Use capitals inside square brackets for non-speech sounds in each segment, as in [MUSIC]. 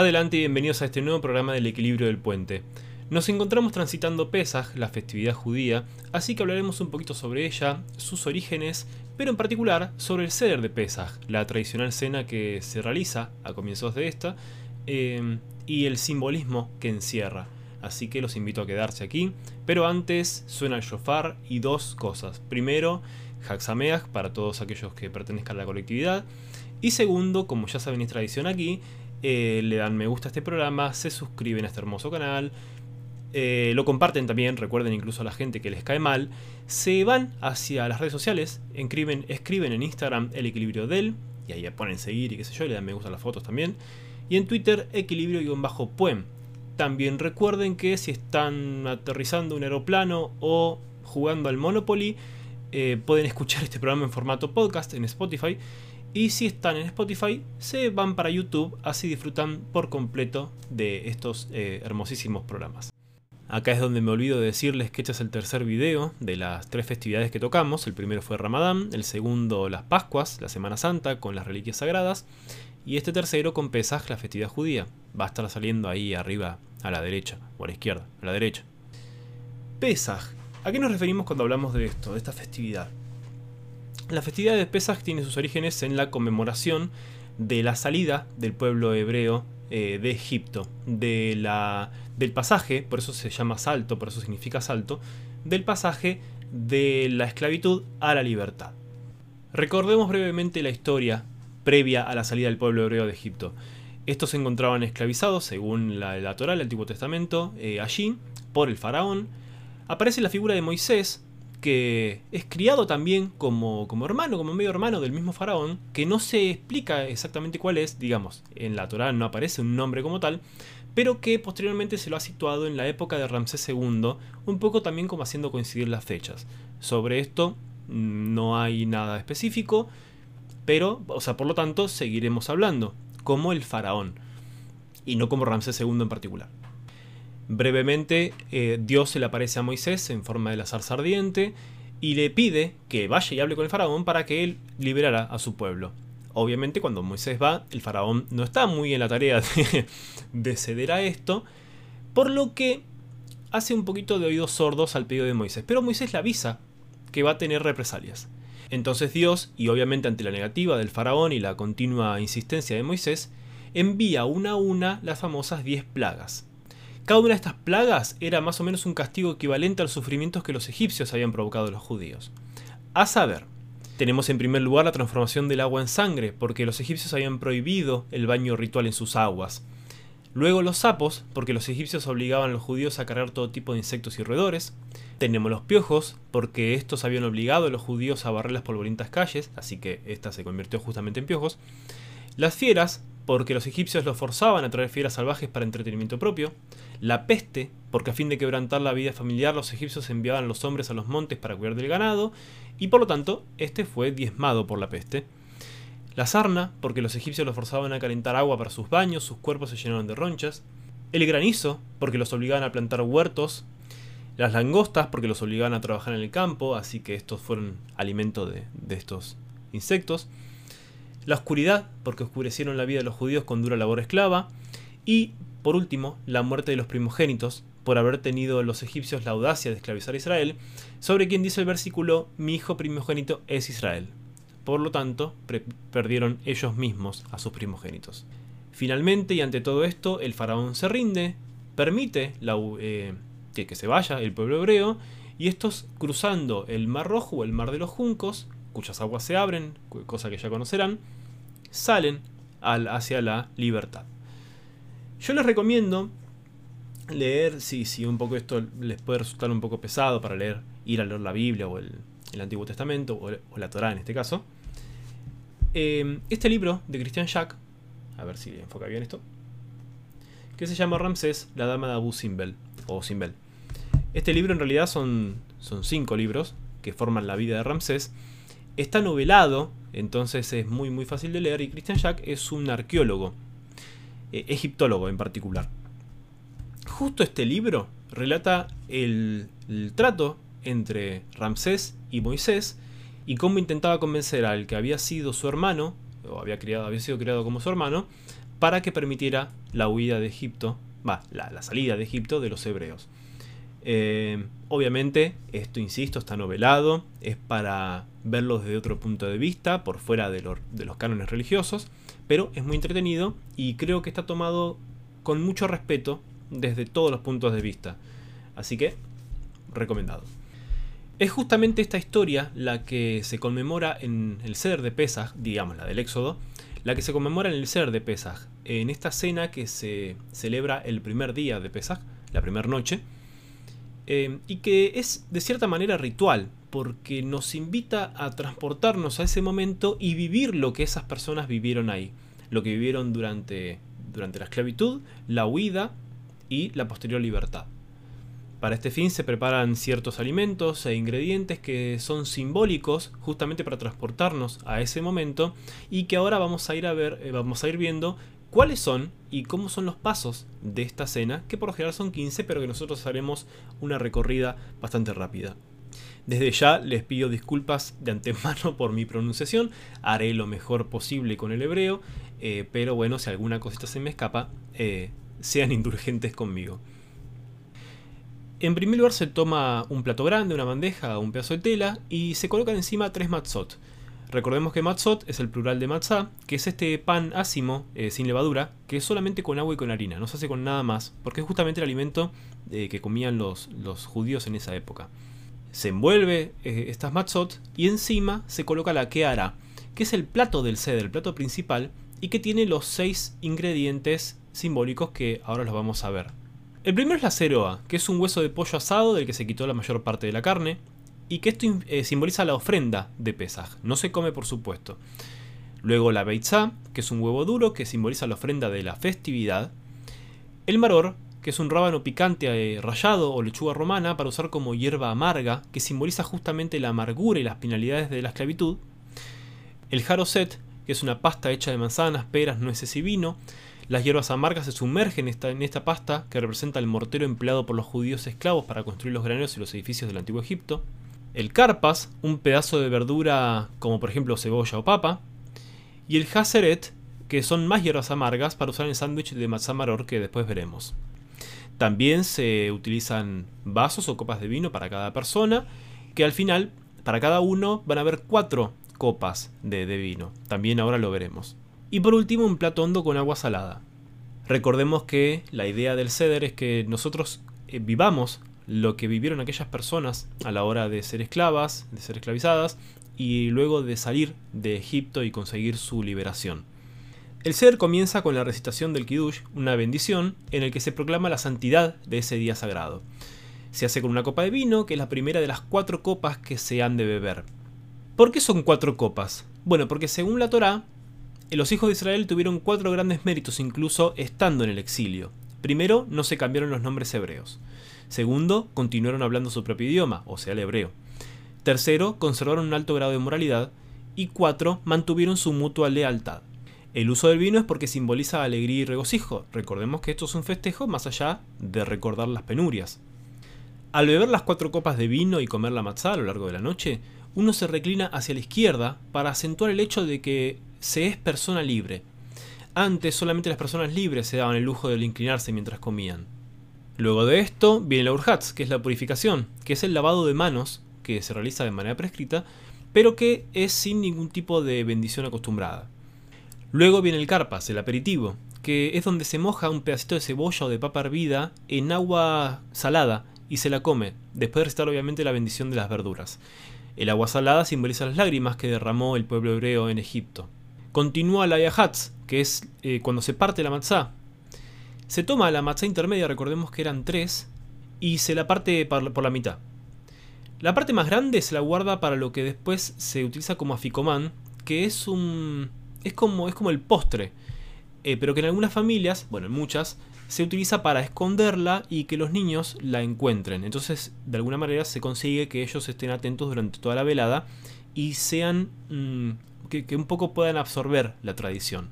Adelante y bienvenidos a este nuevo programa del equilibrio del puente. Nos encontramos transitando Pesaj, la festividad judía, así que hablaremos un poquito sobre ella, sus orígenes, pero en particular sobre el Seder de Pesaj, la tradicional cena que se realiza a comienzos de esta, eh, y el simbolismo que encierra. Así que los invito a quedarse aquí, pero antes suena el shofar y dos cosas. Primero, Haxameach para todos aquellos que pertenezcan a la colectividad, y segundo, como ya saben es tradición aquí, eh, le dan me gusta a este programa, se suscriben a este hermoso canal, eh, lo comparten también, recuerden incluso a la gente que les cae mal, se van hacia las redes sociales, escriben, escriben en Instagram el equilibrio del, y ahí ponen seguir y qué sé yo, le dan me gusta a las fotos también, y en Twitter equilibrio-poem. También recuerden que si están aterrizando un aeroplano o jugando al Monopoly, eh, pueden escuchar este programa en formato podcast en Spotify y si están en Spotify, se van para YouTube, así disfrutan por completo de estos eh, hermosísimos programas. Acá es donde me olvido de decirles que este es el tercer video de las tres festividades que tocamos. El primero fue Ramadán, el segundo las Pascuas, la Semana Santa con las reliquias sagradas, y este tercero con Pesaj, la festividad judía. Va a estar saliendo ahí arriba a la derecha, o a la izquierda, a la derecha. Pesaj. ¿A qué nos referimos cuando hablamos de esto, de esta festividad? La festividad de Pesach tiene sus orígenes en la conmemoración de la salida del pueblo hebreo eh, de Egipto, del pasaje, por eso se llama salto, por eso significa salto, del pasaje de la esclavitud a la libertad. Recordemos brevemente la historia previa a la salida del pueblo hebreo de Egipto. Estos se encontraban esclavizados, según la, la Torah, el Antiguo Testamento, eh, allí, por el faraón. Aparece la figura de Moisés, que es criado también como, como hermano, como medio hermano del mismo faraón, que no se explica exactamente cuál es, digamos, en la Torá no aparece un nombre como tal, pero que posteriormente se lo ha situado en la época de Ramsés II, un poco también como haciendo coincidir las fechas. Sobre esto mm, no hay nada específico, pero, o sea, por lo tanto, seguiremos hablando, como el faraón, y no como Ramsés II en particular. Brevemente, eh, Dios se le aparece a Moisés en forma de la zarza ardiente y le pide que vaya y hable con el faraón para que él liberara a su pueblo. Obviamente cuando Moisés va, el faraón no está muy en la tarea [LAUGHS] de, ceder a esto, por lo que hace un poquito de oídos sordos al pedido de Moisés. Pero Moisés le avisa que va a tener represalias. Entonces Dios, y obviamente ante la negativa del faraón y la continua insistencia de Moisés, envía una a una las famosas 10 plagas. Cada una de estas plagas era más o menos un castigo equivalente a los sufrimientos que los egipcios habían provocado a los judíos. A saber, tenemos en primer lugar la transformación del agua en sangre, porque los egipcios habían prohibido el baño ritual en sus aguas. Luego los sapos, porque los egipcios obligaban a los judíos a cargar todo tipo de insectos y roedores. Tenemos los piojos, porque estos habían obligado a los judíos a barrer las polvorientas calles, así que esta se convirtió justamente en piojos. Las fieras, porque los egipcios los forzaban a traer fieras salvajes para entretenimiento propio, la peste, porque a fin de quebrantar la vida familiar los egipcios enviaban a los hombres a los montes para cuidar del ganado, y por lo tanto este fue diezmado por la peste, la sarna, porque los egipcios los forzaban a calentar agua para sus baños, sus cuerpos se llenaban de ronchas, el granizo, porque los obligaban a plantar huertos, las langostas, porque los obligaban a trabajar en el campo, así que estos fueron alimento de, de estos insectos, la oscuridad, porque oscurecieron la vida de los judíos con dura labor esclava, y, por último, la muerte de los primogénitos, por haber tenido los egipcios la audacia de esclavizar a Israel, sobre quien dice el versículo, mi hijo primogénito es Israel. Por lo tanto, perdieron ellos mismos a sus primogénitos. Finalmente, y ante todo esto, el faraón se rinde, permite eh, que, que se vaya el pueblo hebreo, y estos cruzando el Mar Rojo o el Mar de los Juncos, cuyas aguas se abren, cosa que ya conocerán, salen al, hacia la libertad. Yo les recomiendo leer, si, si un poco esto les puede resultar un poco pesado para leer, ir a leer la Biblia o el, Antiguo Testamento, o, la Torá en este caso, eh, este libro de Christian Jack, a ver si enfoca bien esto, que se llama Ramsés, la dama de Abu Simbel, o Simbel. Este libro en realidad son, son cinco libros que forman la vida de Ramsés, Está novelado, entonces es muy muy fácil de leer y Christian Jack es un arqueólogo, eh, egiptólogo en particular. Justo este libro relata el, trato entre Ramsés y Moisés y cómo intentaba convencer al que había sido su hermano, o había, criado, había sido criado como su hermano, para que permitiera la huida de Egipto, va, la, salida de Egipto de los hebreos. Eh, obviamente, esto, insisto, está novelado, es para verlo desde otro punto de vista, por fuera de, de los cánones religiosos, pero es muy entretenido y creo que está tomado con mucho respeto desde todos los puntos de vista. Así que, recomendado. Es justamente esta historia la que se conmemora en el Seder de Pesach, digamos la del Éxodo, la que se conmemora en el Seder de Pesach, en esta cena que se celebra el primer día de Pesach, la primera noche, eh, y que es de cierta manera ritual, porque nos invita a transportarnos a ese momento y vivir lo que esas personas vivieron ahí, lo que vivieron durante, durante la esclavitud, la huida y la posterior libertad. Para este fin se preparan ciertos alimentos e ingredientes que son simbólicos justamente para transportarnos a ese momento y que ahora vamos a ir a ver, eh, vamos a ir viendo cuáles son y cómo son los pasos de esta cena, que por lo general son 15, pero que nosotros haremos una recorrida bastante rápida. Desde ya les pido disculpas de antemano [LAUGHS] por mi pronunciación, haré lo mejor posible con el hebreo, eh, pero bueno, si alguna cosita se me escapa, eh, sean indulgentes conmigo. En primer lugar se toma un plato grande, una bandeja, un pedazo de tela y se colocan encima tres matzot. Recordemos que matzot es el plural de matzah, que es este pan ácimo, eh, sin levadura, que es solamente con agua y con harina, no se hace con nada más, porque es justamente el alimento eh, que comían los, los, judíos en esa época. Se envuelve eh, estas matzot y encima se coloca la keara, que es el plato del seder, el plato principal, y que tiene los seis ingredientes simbólicos que ahora los vamos a ver. El primero es la ceroa, que es un hueso de pollo asado del que se quitó la mayor parte de la carne, y que esto eh, simboliza la ofrenda de Pesaj. No se come, por supuesto. Luego la beitzá, que es un huevo duro que simboliza la ofrenda de la festividad. El maror, que es un rábano picante eh, rallado o lechuga romana para usar como hierba amarga, que simboliza justamente la amargura y las penalidades de la esclavitud. El jaroset, que es una pasta hecha de manzanas, peras, nueces y vino, las hierbas amargas se sumergen en esta, pasta que representa el mortero empleado por los judíos esclavos para construir los graneros y los edificios del antiguo Egipto. El carpas, un pedazo de verdura como por ejemplo cebolla o papa. Y el haseret, que son más hierbas amargas para usar en el sándwich de matzah maror que después veremos. También se utilizan vasos o copas de vino para cada persona, que al final, para cada uno, van a haber cuatro copas de vino. También ahora lo veremos. Y por último, un plato hondo con agua salada. Recordemos que la idea del ceder es que nosotros eh, vivamos lo que vivieron aquellas personas a la hora de ser esclavas, de ser esclavizadas, y luego de salir de Egipto y conseguir su liberación. El ceder comienza con la recitación del Kiddush, una bendición, en el que se proclama la santidad de ese día sagrado. Se hace con una copa de vino, que es la primera de las cuatro copas que se han de beber. ¿Por qué son cuatro copas? Bueno, porque según la Torá, los hijos de Israel tuvieron cuatro grandes méritos incluso estando en el exilio. Primero, no se cambiaron los nombres hebreos. Segundo, continuaron hablando su propio idioma, o sea, el hebreo. Tercero, conservaron un alto grado de moralidad. Y cuatro, mantuvieron su mutua lealtad. El uso del vino es porque simboliza alegría y regocijo. Recordemos que esto es un festejo más allá de recordar las penurias. Al beber las cuatro copas de vino y comer la matzá a lo largo de la noche, uno se reclina hacia la izquierda para acentuar el hecho de que se es persona libre. Antes solamente las personas libres se daban el lujo de inclinarse mientras comían. Luego de esto viene la urhatz, que es la purificación, que es el lavado de manos que se realiza de manera prescrita, pero que es sin ningún tipo de bendición acostumbrada. Luego viene el carpas, el aperitivo, que es donde se moja un pedacito de cebolla o de papa hervida en agua salada y se la come, después de restar obviamente la bendición de las verduras. El agua salada simboliza las lágrimas que derramó el pueblo hebreo en Egipto. Continúa la yahatz, que es eh, cuando se parte la matzá. Se toma la matzá intermedia, recordemos que eran tres, y se la parte por la mitad. La parte más grande se la guarda para lo que después se utiliza como aficomán, que es un. es como, es como el postre. Eh, pero que en algunas familias, bueno, en muchas, se utiliza para esconderla y que los niños la encuentren. Entonces, de alguna manera se consigue que ellos estén atentos durante toda la velada y sean mm, que, un poco puedan absorber la tradición.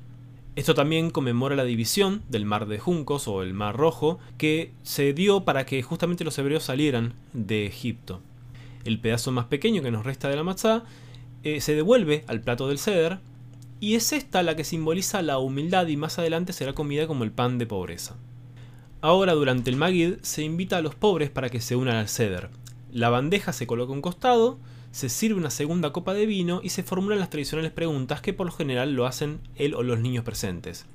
Esto también conmemora la división del mar de Juncos o el mar rojo que se dio para que justamente los hebreos salieran de Egipto. El pedazo más pequeño que nos resta de la matzá eh, se devuelve al plato del ceder y es esta la que simboliza la humildad y más adelante será comida como el pan de pobreza. Ahora durante el Magid se invita a los pobres para que se unan al ceder. La bandeja se coloca a un costado, se sirve una segunda copa de vino y se formulan las tradicionales preguntas que por lo general lo hacen él o los niños presentes.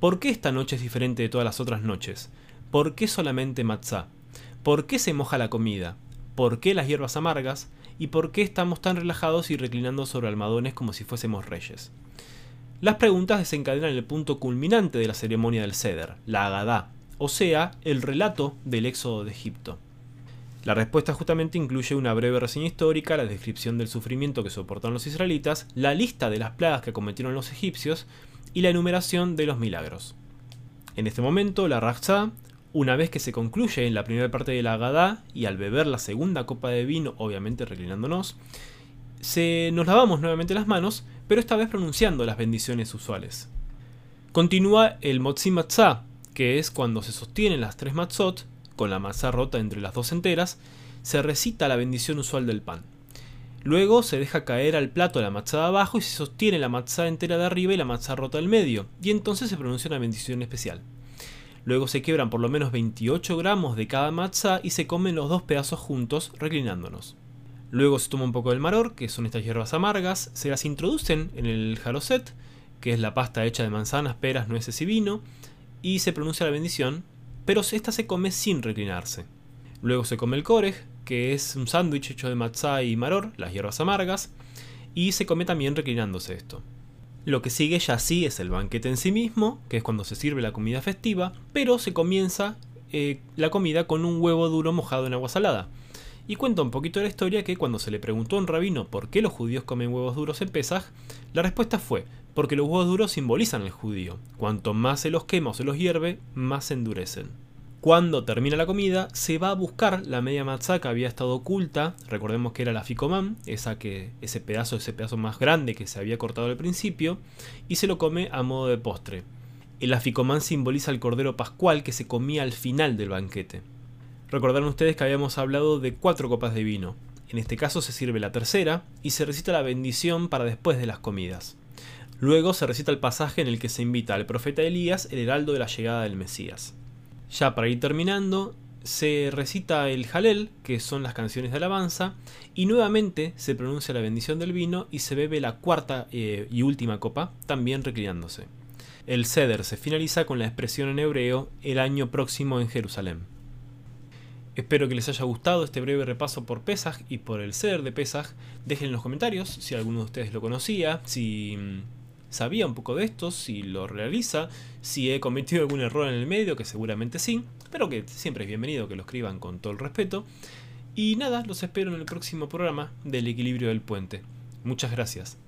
¿Por qué esta noche es diferente de todas las otras noches? ¿Por qué solamente matzá? ¿Por qué se moja la comida? ¿Por qué las hierbas amargas? ¿Y por qué estamos tan relajados y reclinando sobre almadones como si fuésemos reyes? Las preguntas desencadenan el punto culminante de la ceremonia del Seder, la Agadá, o sea, el relato del éxodo de Egipto. La respuesta justamente incluye una breve reseña histórica, la descripción del sufrimiento que soportaron los israelitas, la lista de las plagas que cometieron los egipcios y la enumeración de los milagros. En este momento, la Rajza, una vez que se concluye en la primera parte de la Agadá y al beber la segunda copa de vino, obviamente reclinándonos, se nos lavamos nuevamente las manos, pero esta vez pronunciando las bendiciones usuales. Continúa el Motzi Matzah, que es cuando se sostienen las tres matzot, con la matzá rota entre las dos enteras, se recita la bendición usual del pan. Luego se deja caer al plato la matzá de abajo y se sostiene la matzá entera de arriba y la matzá rota del medio, y entonces se pronuncia una bendición especial. Luego se quiebran por lo menos 28 gramos de cada matzá y se comen los dos pedazos juntos, reclinándonos. Luego se toma un poco del maror, que son estas hierbas amargas, se las introducen en el jaroset, que es la pasta hecha de manzanas, peras, nueces y vino, y se pronuncia la bendición, pero esta se come sin reclinarse. Luego se come el korej, que es un sándwich hecho de matzá y maror, las hierbas amargas, y se come también reclinándose esto. Lo que sigue ya sí es el banquete en sí mismo, que es cuando se sirve la comida festiva, pero se comienza eh, la comida con un huevo duro mojado en agua salada. Y cuenta un poquito de la historia que cuando se le preguntó a un rabino por qué los judíos comen huevos duros en Pesaj, la respuesta fue, porque los huevos duros simbolizan al judío. Cuanto más se los quema o se los hierve, más se endurecen. Cuando termina la comida, se va a buscar la media matzá que había estado oculta. Recordemos que era la ficomán, esa que, ese pedazo, ese pedazo más grande que se había cortado al principio, y se lo come a modo de postre. El aficomán simboliza el cordero pascual que se comía al final del banquete. Recordaron ustedes que habíamos hablado de cuatro copas de vino. En este caso se sirve la tercera y se recita la bendición para después de las comidas. Luego se recita el pasaje en el que se invita al profeta Elías, el heraldo de la llegada del Mesías. Ya para ir terminando, se recita el Jalel, que son las canciones de alabanza, y nuevamente se pronuncia la bendición del vino y se bebe la cuarta eh, y última copa, también reclinándose. El ceder se finaliza con la expresión en hebreo el año próximo en Jerusalén. Espero que les haya gustado este breve repaso por Pesaj y por el ser de Pesaj. Dejen en los comentarios si alguno de ustedes lo conocía, si mm, sabía un poco de esto, si lo realiza, si he cometido algún error en el medio, que seguramente sí, pero que siempre es bienvenido que lo escriban con todo el respeto. Y nada, los espero en el próximo programa del equilibrio del puente. Muchas gracias.